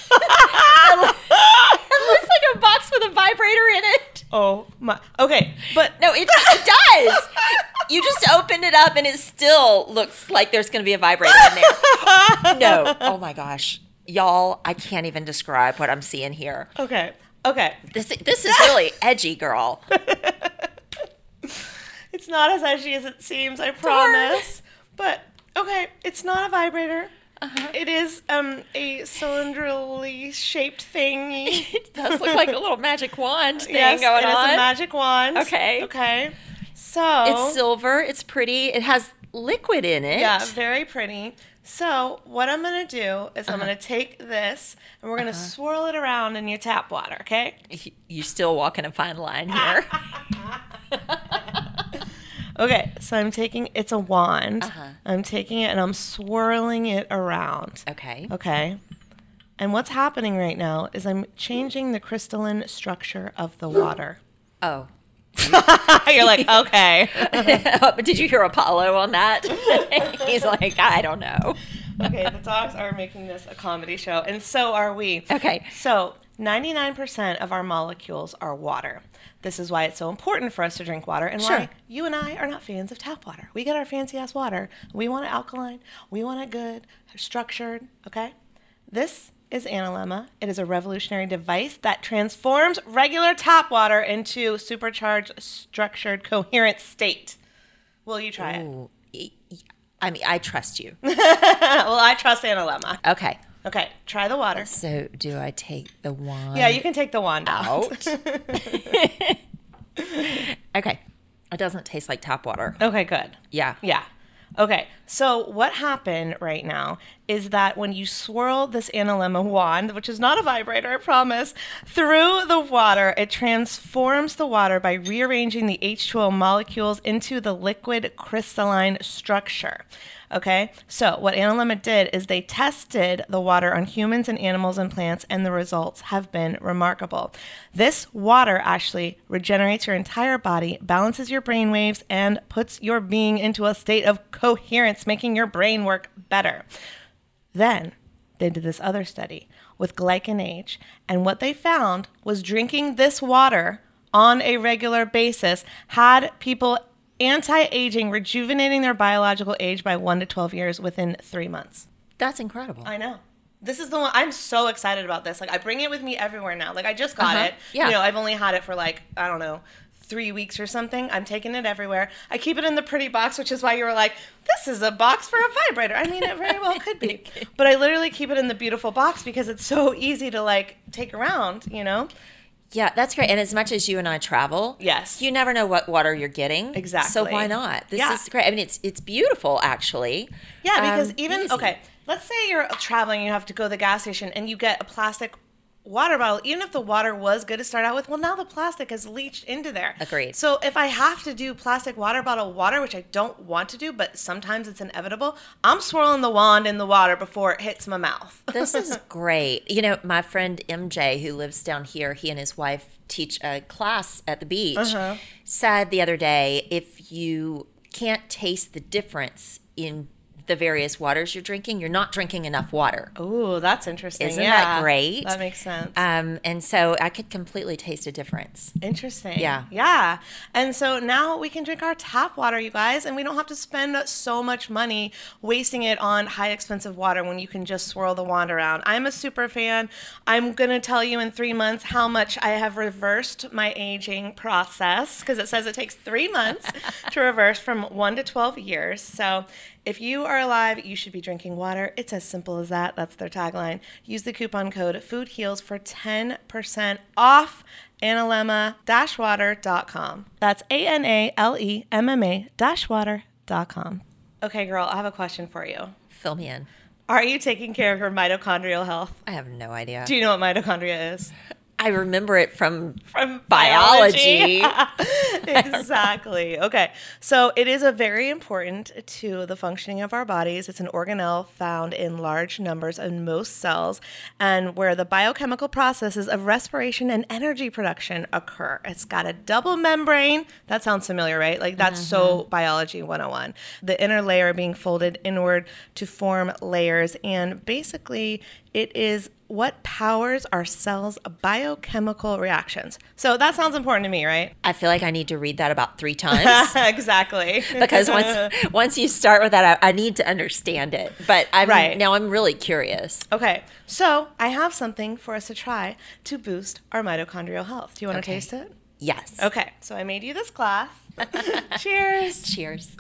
That looks like a box with a vibrator in it. Oh my. Okay, but No, it, it does. You just opened it up and it still looks like there's going to be a vibrator in there. No. Oh my gosh. Y'all, I can't even describe what I'm seeing here. okay, okay. This this is really edgy, girl. It's not as edgy as it seems, I promise. But okay, it's not a vibrator. Uh-huh. It is um a cylindrically shaped thingy. It does look like a little magic wand thing yes, going it on. It is a magic wand. Okay. Okay. So it's silver. It's pretty. It has liquid in it. yeah, very pretty. So what I'm gonna do is Uh-huh. I'm gonna take this and we're gonna swirl it around in your tap water. Okay. You're still walking a fine line here. Okay. So I'm taking it's a wand. Uh-huh. I'm taking it and I'm swirling it around. okay. Okay. And what's happening right now is I'm changing the crystalline structure of the water. Oh. You're like, okay. but did you hear Apollo on that? He's like, I don't know. okay, the dogs are making this a comedy show, and so are we. Okay. So, 99% of our molecules are water. This is why it's so important for us to drink water and Sure. why you and I are not fans of tap water. We get our fancy ass water. We want it alkaline. We want it good, structured, okay? This is Analemma. It is a revolutionary device that transforms regular tap water into supercharged, structured, coherent state. Will you try it? Ooh, e- I mean, I trust you. well, I trust Analemma. Okay. Okay, try the water. So, do I take the wand Yeah, you can take the wand out. out? okay. It doesn't taste like tap water. Okay, good. Yeah. Yeah. Okay, so what happened right now is that when you swirl this Analemma wand, which is not a vibrator, I promise, through the water, it transforms the water by rearranging the H2O molecules into the liquid crystalline structure. Okay, so what Analemma did is they tested the water on humans and animals and plants, and the results have been remarkable. This water actually regenerates your entire body, balances your brain waves, and puts your being into a state of coherence, making your brain work better. Then they did this other study with GlycanAge, and what they found was drinking this water on a regular basis had people anti-aging, rejuvenating their biological age by 1 to 12 years within 3 months. That's incredible. I know. This is the one I'm so excited about this. Like I bring it with me everywhere now. Like I just got Uh-huh. it. Yeah. You know, I've only had it for like, I don't know, three weeks or something. I'm taking it everywhere. I keep it in the pretty box, which is why you were like, this is a box for a vibrator. I mean, it very well could be. But I literally keep it in the beautiful box because it's so easy to like take around, you know? Yeah, that's great. And as much as you and I travel, Yes. you never know what water you're getting. Exactly. So why not? This Yeah. is great. I mean, it's it's beautiful actually. Yeah, because Um, even easy. okay, let's say you're traveling, you have to go to the gas station, and you get a plastic water bottle, even if the water was good to start out with, well, now the plastic has leached into there. Agreed. So if I have to do plastic water bottle water, which I don't want to do, but sometimes it's inevitable, I'm swirling the wand in the water before it hits my mouth. This is great. You know, my friend MJ, who lives down here, he and his wife teach a class at the beach, Uh-huh. said the other day if you can't taste the difference in the various waters you're drinking, you're not drinking enough water. Oh, that's interesting. Isn't yeah, that great? That makes sense. Um, and so I could completely taste a difference. Interesting. Yeah. Yeah. And so now we can drink our tap water, you guys, and we don't have to spend so much money wasting it on high expensive water when you can just swirl the wand around. I'm a super fan. I'm going to tell you in three months how much I have reversed my aging process because it says it takes three months to reverse from one to 12 years. So if you are alive, you should be drinking water. It's as simple as that. That's their tagline. Use the coupon code FOODHEALS for 10% off analemma-water.com. That's A-N-A-L-E-M-M-A dash water.com. Okay, girl, I have a question for you. Fill me in. Are you taking care of your mitochondrial health? I have no idea. Do you know what mitochondria is? I remember it from From biology. exactly. Okay. So it is a very important to the functioning of our bodies. It's an organelle found in large numbers in most cells and where the biochemical processes of respiration and energy production occur. It's got a double membrane. That sounds familiar, right? Like that's so mm-hmm. biology 101. The inner layer being folded inward to form layers and basically it is what powers our cells' biochemical reactions. So that sounds important to me, right? I feel like I need to read that about three times. exactly. because once once you start with that, I, I need to understand it. But I'm Right. now I'm really curious. okay, so I have something for us to try to boost our mitochondrial health. Do you want to Okay. taste it? Yes. Okay, so I made you this glass. Cheers. Cheers.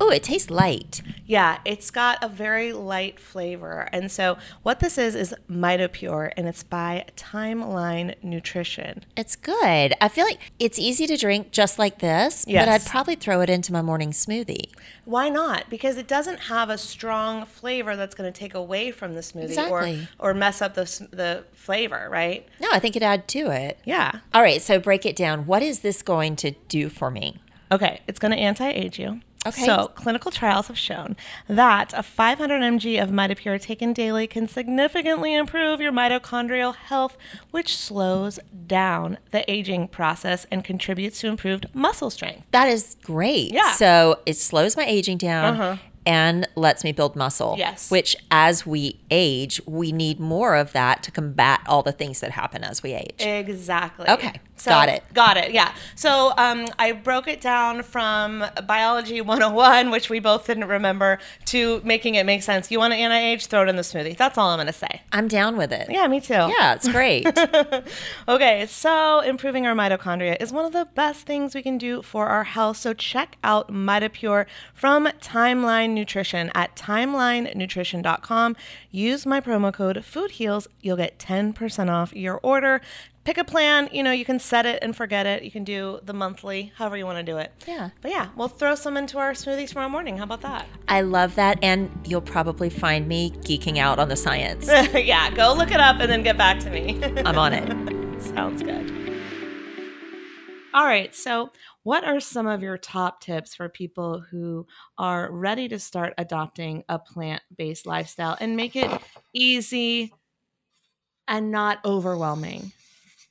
Oh, it tastes light. Yeah, it's got a very light flavor. And so what this is is MitoPure and it's by Timeline Nutrition. It's good. I feel like it's easy to drink just like this, yes. but I'd probably throw it into my morning smoothie. Why not? Because it doesn't have a strong flavor that's going to take away from the smoothie Exactly. or or mess up the the flavor, right? No, I think it'd add to it. Yeah. All right, so break it down. What is this going to do for me? Okay, it's going to anti-age you. Okay. So, clinical trials have shown that a 500 mg of MitoPure taken daily can significantly improve your mitochondrial health, which slows down the aging process and contributes to improved muscle strength. That is great. Yeah. So it slows my aging down uh-huh. and lets me build muscle. Yes. Which, as we age, we need more of that to combat all the things that happen as we age. Exactly. Okay, got it. Got it. Yeah. So um, I broke it down from biology 101, which we both didn't remember, to making it make sense. You want to anti-age? Throw it in the smoothie. That's all I'm going to say. I'm down with it. Yeah, me too. Yeah, it's great. Okay, so improving our mitochondria is one of the best things we can do for our health. So check out MitoPure from Timeline Nutrition at timelinenutrition.com. Use my promo code FoodHeals. You'll get 10% off your order. Pick a plan. You know, you can set it and forget it. You can do the monthly, however you want to do it. Yeah. But yeah, we'll throw some into our smoothies tomorrow morning. How about that? I love that. And you'll probably find me geeking out on the science. yeah, go look it up and then get back to me. I'm on it. Sounds good. All right. So, what are some of your top tips for people who are ready to start adopting a plant based lifestyle and make it easy and not overwhelming?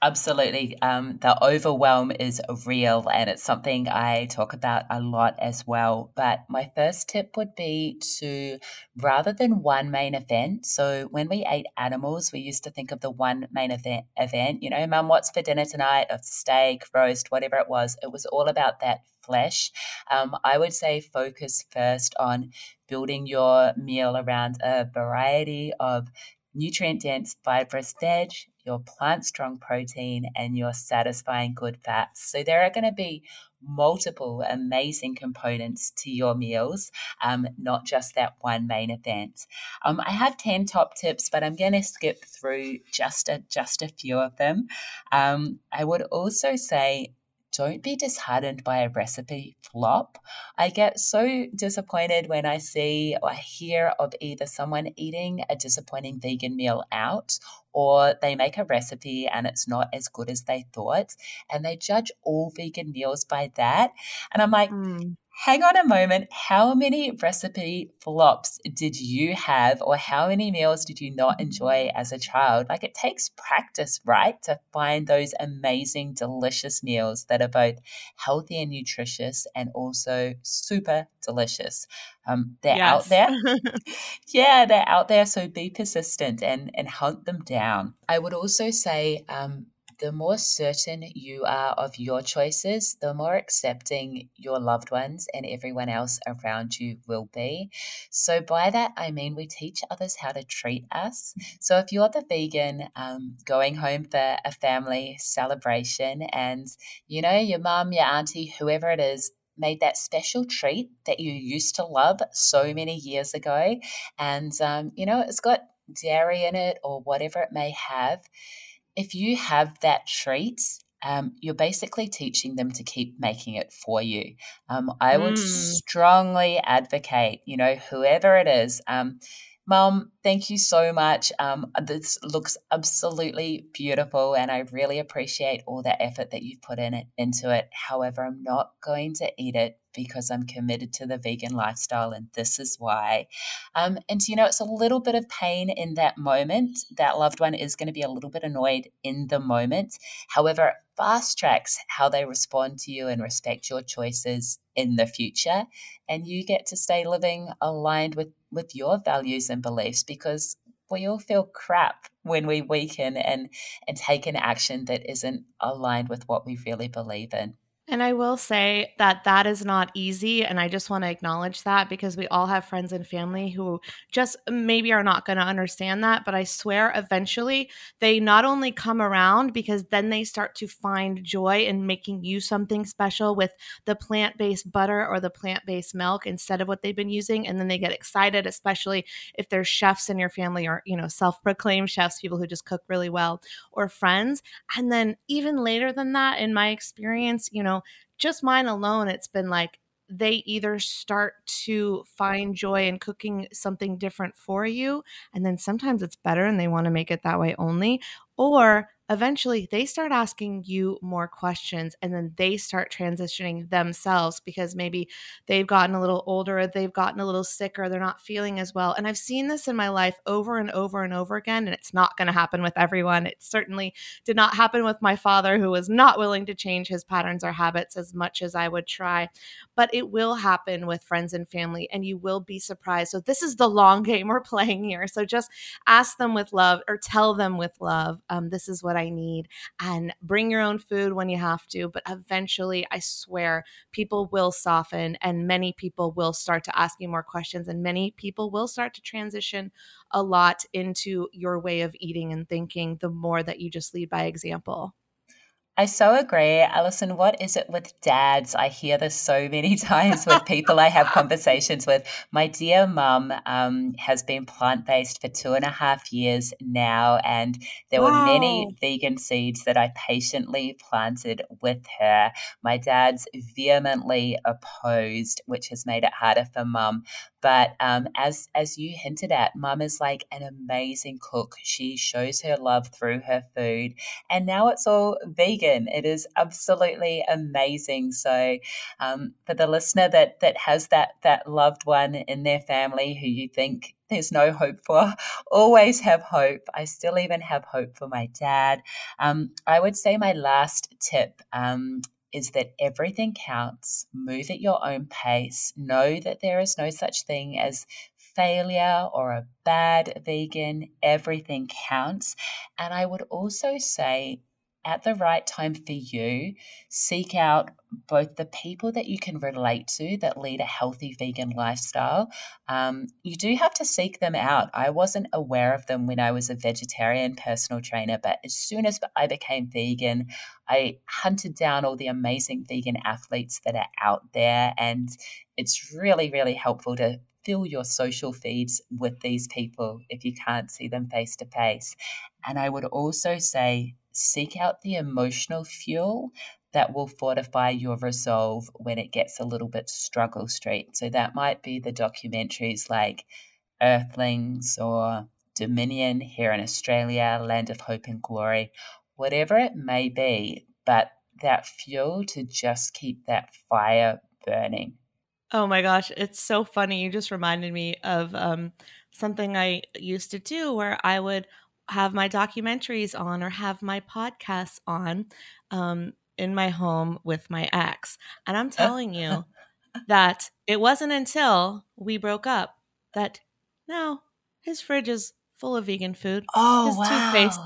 Absolutely. Um, the overwhelm is real and it's something I talk about a lot as well. But my first tip would be to rather than one main event. So when we ate animals, we used to think of the one main event event, you know, mum, what's for dinner tonight? Of steak, roast, whatever it was. It was all about that flesh. Um, I would say focus first on building your meal around a variety of nutrient dense fibrous veg, your plant strong protein, and your satisfying good fats. So there are going to be multiple amazing components to your meals, um, not just that one main event. Um, I have 10 top tips, but I'm going to skip through just a, just a few of them. Um, I would also say don't be disheartened by a recipe flop. I get so disappointed when I see or hear of either someone eating a disappointing vegan meal out or they make a recipe and it's not as good as they thought and they judge all vegan meals by that. And I'm like, mm hang on a moment. How many recipe flops did you have, or how many meals did you not enjoy as a child? Like, it takes practice, right, to find those amazing, delicious meals that are both healthy and nutritious and also super delicious. Um, they're yes. out there. yeah, they're out there. So be persistent and, and hunt them down. I would also say, um, the more certain you are of your choices, the more accepting your loved ones and everyone else around you will be. So, by that, I mean we teach others how to treat us. So, if you're the vegan um, going home for a family celebration and you know your mum, your auntie, whoever it is, made that special treat that you used to love so many years ago, and um, you know it's got dairy in it or whatever it may have if you have that treat, um, you're basically teaching them to keep making it for you. Um, I would mm. strongly advocate, you know, whoever it is, um, Mom, thank you so much. Um, this looks absolutely beautiful, and I really appreciate all the effort that you've put in it into it. However, I'm not going to eat it because I'm committed to the vegan lifestyle, and this is why. Um, and you know, it's a little bit of pain in that moment. That loved one is going to be a little bit annoyed in the moment. However, it fast tracks how they respond to you and respect your choices in the future, and you get to stay living aligned with with your values and beliefs because we all feel crap when we weaken and and take an action that isn't aligned with what we really believe in. And I will say that that is not easy. And I just want to acknowledge that because we all have friends and family who just maybe are not going to understand that. But I swear eventually they not only come around because then they start to find joy in making you something special with the plant based butter or the plant based milk instead of what they've been using. And then they get excited, especially if there's chefs in your family or, you know, self proclaimed chefs, people who just cook really well, or friends. And then even later than that, in my experience, you know, just mine alone, it's been like they either start to find joy in cooking something different for you, and then sometimes it's better and they want to make it that way only, or eventually they start asking you more questions and then they start transitioning themselves because maybe they've gotten a little older, they've gotten a little sicker, they're not feeling as well. And I've seen this in my life over and over and over again, and it's not going to happen with everyone. It certainly did not happen with my father, who was not willing to change his patterns or habits as much as I would try. But it will happen with friends and family, and you will be surprised. So, this is the long game we're playing here. So, just ask them with love or tell them with love, um, this is what I need and bring your own food when you have to. But eventually, I swear, people will soften and many people will start to ask you more questions and many people will start to transition a lot into your way of eating and thinking the more that you just lead by example. I so agree. Alison, what is it with dads? I hear this so many times with people I have conversations with. My dear mum um, has been plant based for two and a half years now, and there wow. were many vegan seeds that I patiently planted with her. My dad's vehemently opposed, which has made it harder for mum. But um, as as you hinted at, Mum is like an amazing cook. She shows her love through her food, and now it's all vegan. It is absolutely amazing. So, um, for the listener that that has that that loved one in their family who you think there's no hope for. Always have hope. I still even have hope for my dad. Um, I would say my last tip um, is that everything counts. Move at your own pace. Know that there is no such thing as failure or a bad vegan. Everything counts. And I would also say at the right time for you, seek out both the people that you can relate to that lead a healthy vegan lifestyle. Um, you do have to seek them out. I wasn't aware of them when I was a vegetarian personal trainer, but as soon as I became vegan, I hunted down all the amazing vegan athletes that are out there. And it's really, really helpful to fill your social feeds with these people if you can't see them face to face. And I would also say, seek out the emotional fuel that will fortify your resolve when it gets a little bit struggle street. So that might be the documentaries like Earthlings or Dominion here in Australia, Land of Hope and Glory, whatever it may be, but that fuel to just keep that fire burning. Oh my gosh, it's so funny. You just reminded me of um, something I used to do where I would have my documentaries on or have my podcasts on um, in my home with my ex. And I'm telling you that it wasn't until we broke up that now his fridge is full of vegan food. Oh, his wow. toothpaste.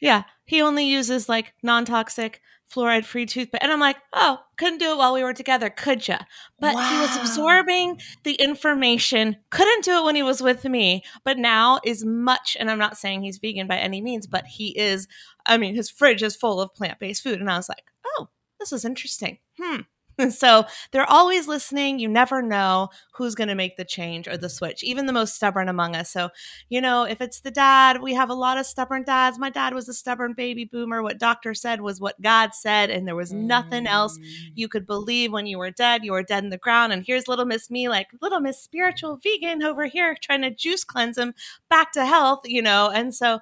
Yeah, he only uses like non toxic, fluoride free toothpaste. And I'm like, oh, couldn't do it while we were together, could ya? But he was absorbing the information, couldn't do it when he was with me, but now is much, and I'm not saying he's vegan by any means, but he is, I mean, his fridge is full of plant based food. And I was like, oh, this is interesting. Hmm. So they're always listening. You never know who's going to make the change or the mm-hmm. switch, even the most stubborn among us. So, you know, if it's the dad, we have a lot of stubborn dads. My dad was a stubborn baby boomer. What doctor said was what God said, and there was nothing else mm. you could believe when you were dead. You were dead in the ground. And here's little Miss Me, like little Miss Spiritual Vegan over here, trying to juice cleanse him back to health, you know. And so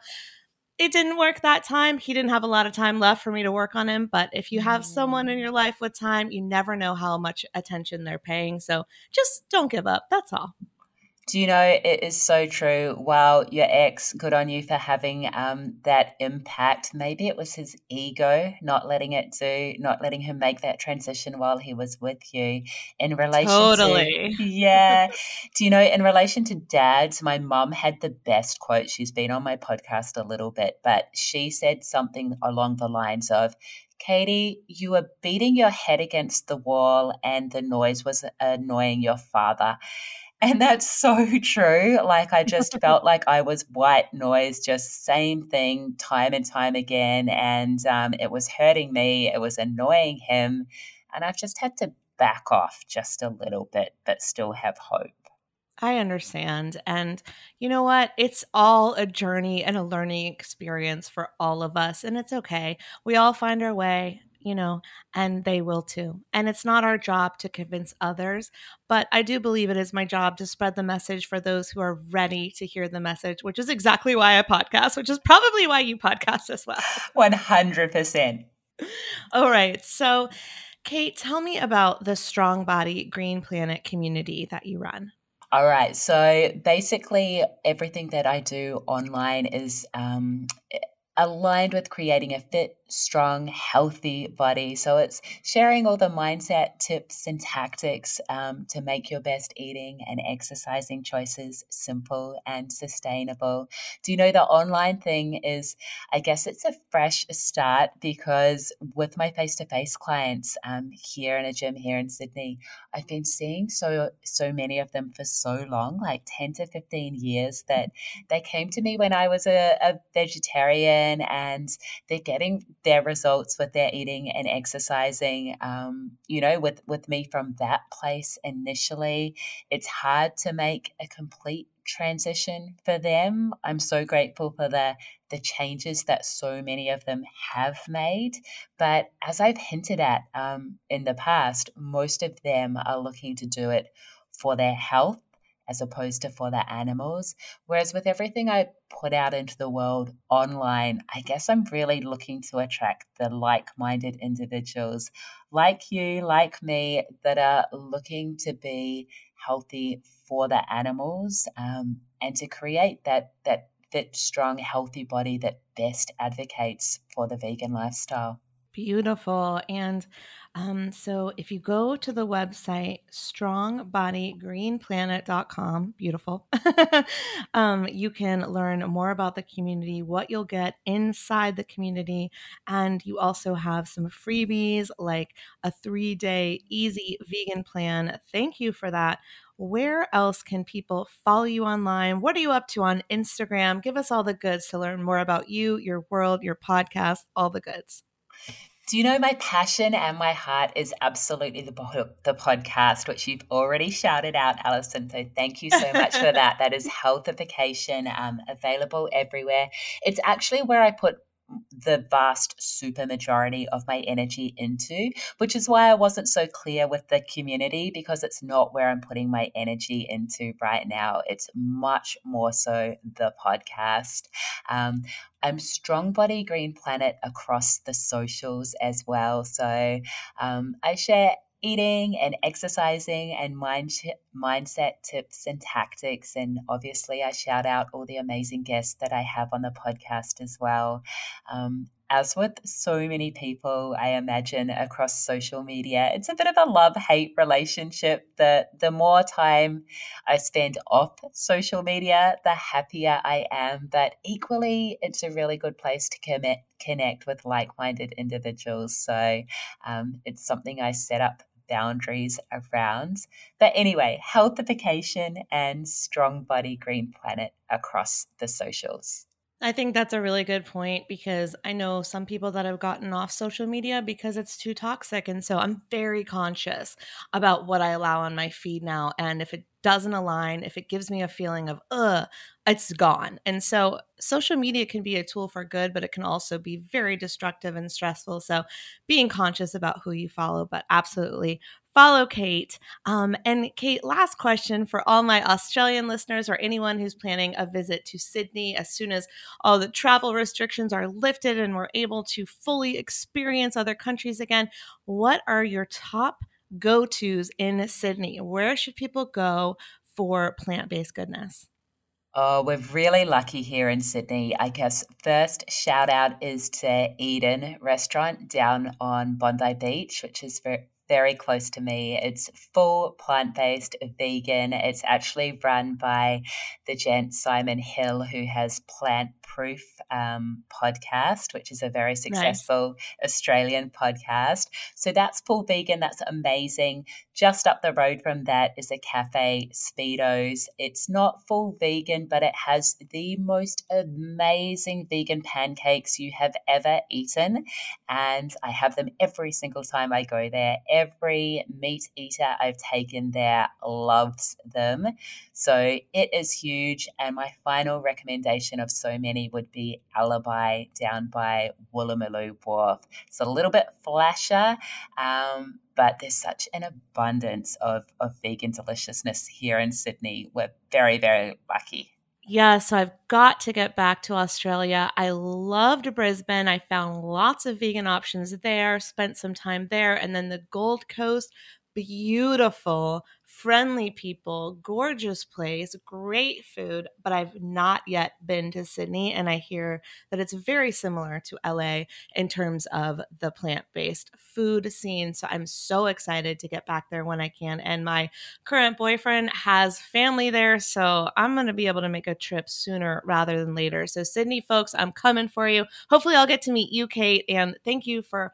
it didn't work that time. He didn't have a lot of time left for me to work on him. But if you have someone in mm. your life with time, you never know how much attention they're paying. So just don't give up. That's all. Do you know it is so true? Wow, your ex, good on you for having um, that impact. Maybe it was his ego not letting it do, not letting him make that transition while he was with you. In relation Totally. to yeah, do you know in relation to dads? My mum had the best quote. She's been on my podcast a little bit, but she said something along the lines of. Katie, you were beating your head against the wall, and the noise was annoying your father. And that's so true. Like, I just felt like I was white noise, just same thing time and time again. And um, it was hurting me, it was annoying him. And I've just had to back off just a little bit, but still have hope. I understand. And you know what? It's all a journey and a learning experience for all of us. And it's okay. We all find our way, you know, and they will too. And it's not our job to convince others, but I do believe it is my job to spread the message for those who are ready to hear the message, which is exactly why I podcast, which is probably why you podcast as well. 100%. All right. So, Kate, tell me about the Strong Body Green Planet community that you run. All right. So basically, everything that I do online is um, aligned with creating a fit, strong, healthy body. So it's sharing all the mindset tips and tactics um, to make your best eating and exercising choices simple and sustainable. Do you know the online thing is, I guess it's a fresh start because with my face to face clients um, here in a gym here in Sydney, I've been seeing so so many of them for so long, like 10 to 15 years, that they came to me when I was a, a vegetarian and they're getting their results with their eating and exercising. Um, you know, with, with me from that place initially, it's hard to make a complete transition for them. I'm so grateful for the the changes that so many of them have made. But as I've hinted at um, in the past, most of them are looking to do it for their health as opposed to for the animals. Whereas with everything I put out into the world online, I guess I'm really looking to attract the like minded individuals like you, like me, that are looking to be healthy for the animals um, and to create that, that fit, strong, healthy body that best advocates for the vegan lifestyle. Beautiful. And um, so if you go to the website strongbodygreenplanet.com, beautiful, um, you can learn more about the community, what you'll get inside the community. And you also have some freebies like a three day easy vegan plan. Thank you for that. Where else can people follow you online? What are you up to on Instagram? Give us all the goods to learn more about you, your world, your podcast, all the goods. Do you know my passion and my heart is absolutely the the podcast, which you've already shouted out, Alison. So thank you so much for that. That is healthification, um, available everywhere. It's actually where I put the vast super majority of my energy into, which is why I wasn't so clear with the community because it's not where I'm putting my energy into right now. It's much more so the podcast. Um, I'm Strong Body Green Planet across the socials as well. So um, I share eating and exercising and mind mindset tips and tactics. And obviously, I shout out all the amazing guests that I have on the podcast as well. Um, as with so many people, I imagine across social media, it's a bit of a love hate relationship. The, the more time I spend off social media, the happier I am. But equally, it's a really good place to commit, connect with like minded individuals. So um, it's something I set up boundaries around. But anyway, healthification and strong body green planet across the socials. I think that's a really good point because I know some people that have gotten off social media because it's too toxic. And so I'm very conscious about what I allow on my feed now. And if it doesn't align, if it gives me a feeling of, ugh, it's gone. And so social media can be a tool for good, but it can also be very destructive and stressful. So being conscious about who you follow, but absolutely follow Kate. Um, and Kate, last question for all my Australian listeners or anyone who's planning a visit to Sydney as soon as all the travel restrictions are lifted and we're able to fully experience other countries again. What are your top go tos in Sydney? Where should people go for plant based goodness? Oh, we're really lucky here in Sydney. I guess first shout out is to Eden Restaurant down on Bondi Beach, which is very, close to me. It's full plant based, vegan. It's actually run by the gent Simon Hill, who has Plant Proof um, podcast, which is a very successful nice. Australian podcast. So that's full vegan. That's amazing. Just up the road from that is a cafe, Speedos. It's not full vegan, but it has the most amazing vegan pancakes you have ever eaten. And I have them every single time I go there. Every meat eater I've taken there loves them. So it is huge. And my final recommendation of so many would be Alibi down by Woolloomooloo Wharf. It's a little bit flasher, um, but there's such an abundance of, of vegan deliciousness here in Sydney. We're very, very lucky. Yeah, so I've got to get back to Australia. I loved Brisbane. I found lots of vegan options there, spent some time there. And then the Gold Coast, beautiful friendly people, gorgeous place, great food, but I've not yet been to Sydney. And I hear that it's very similar to LA in terms of the plant based food scene. So I'm so excited to get back there when I can. And my current boyfriend has family there. So I'm going to be able to make a trip sooner rather than later. So, Sydney folks, I'm coming for you. Hopefully, I'll get to meet you, Kate. And thank you for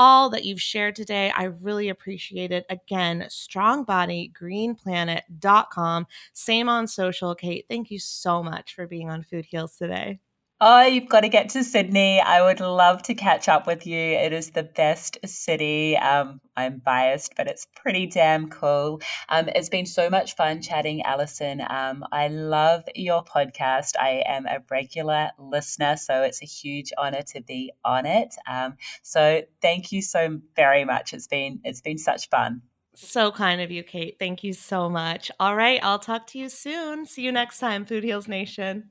all that you've shared today. I really appreciate it. Again, strongbodygreenplanet.com. Same on social. Kate, thank you so much for being on Food Heals today. Oh, you've got to get to Sydney. I would love to catch up with you. It is the best city. Um, I'm biased, but it's pretty damn cool. Um, it's been so much fun chatting, Alison. Um, I love your podcast. I am a regular listener, so it's a huge honor to be on it. Um, so thank you so very much. It's been it's been such fun. So kind of you, Kate. Thank you so much. All right, I'll talk to you soon. See you next time, Food Heals Nation.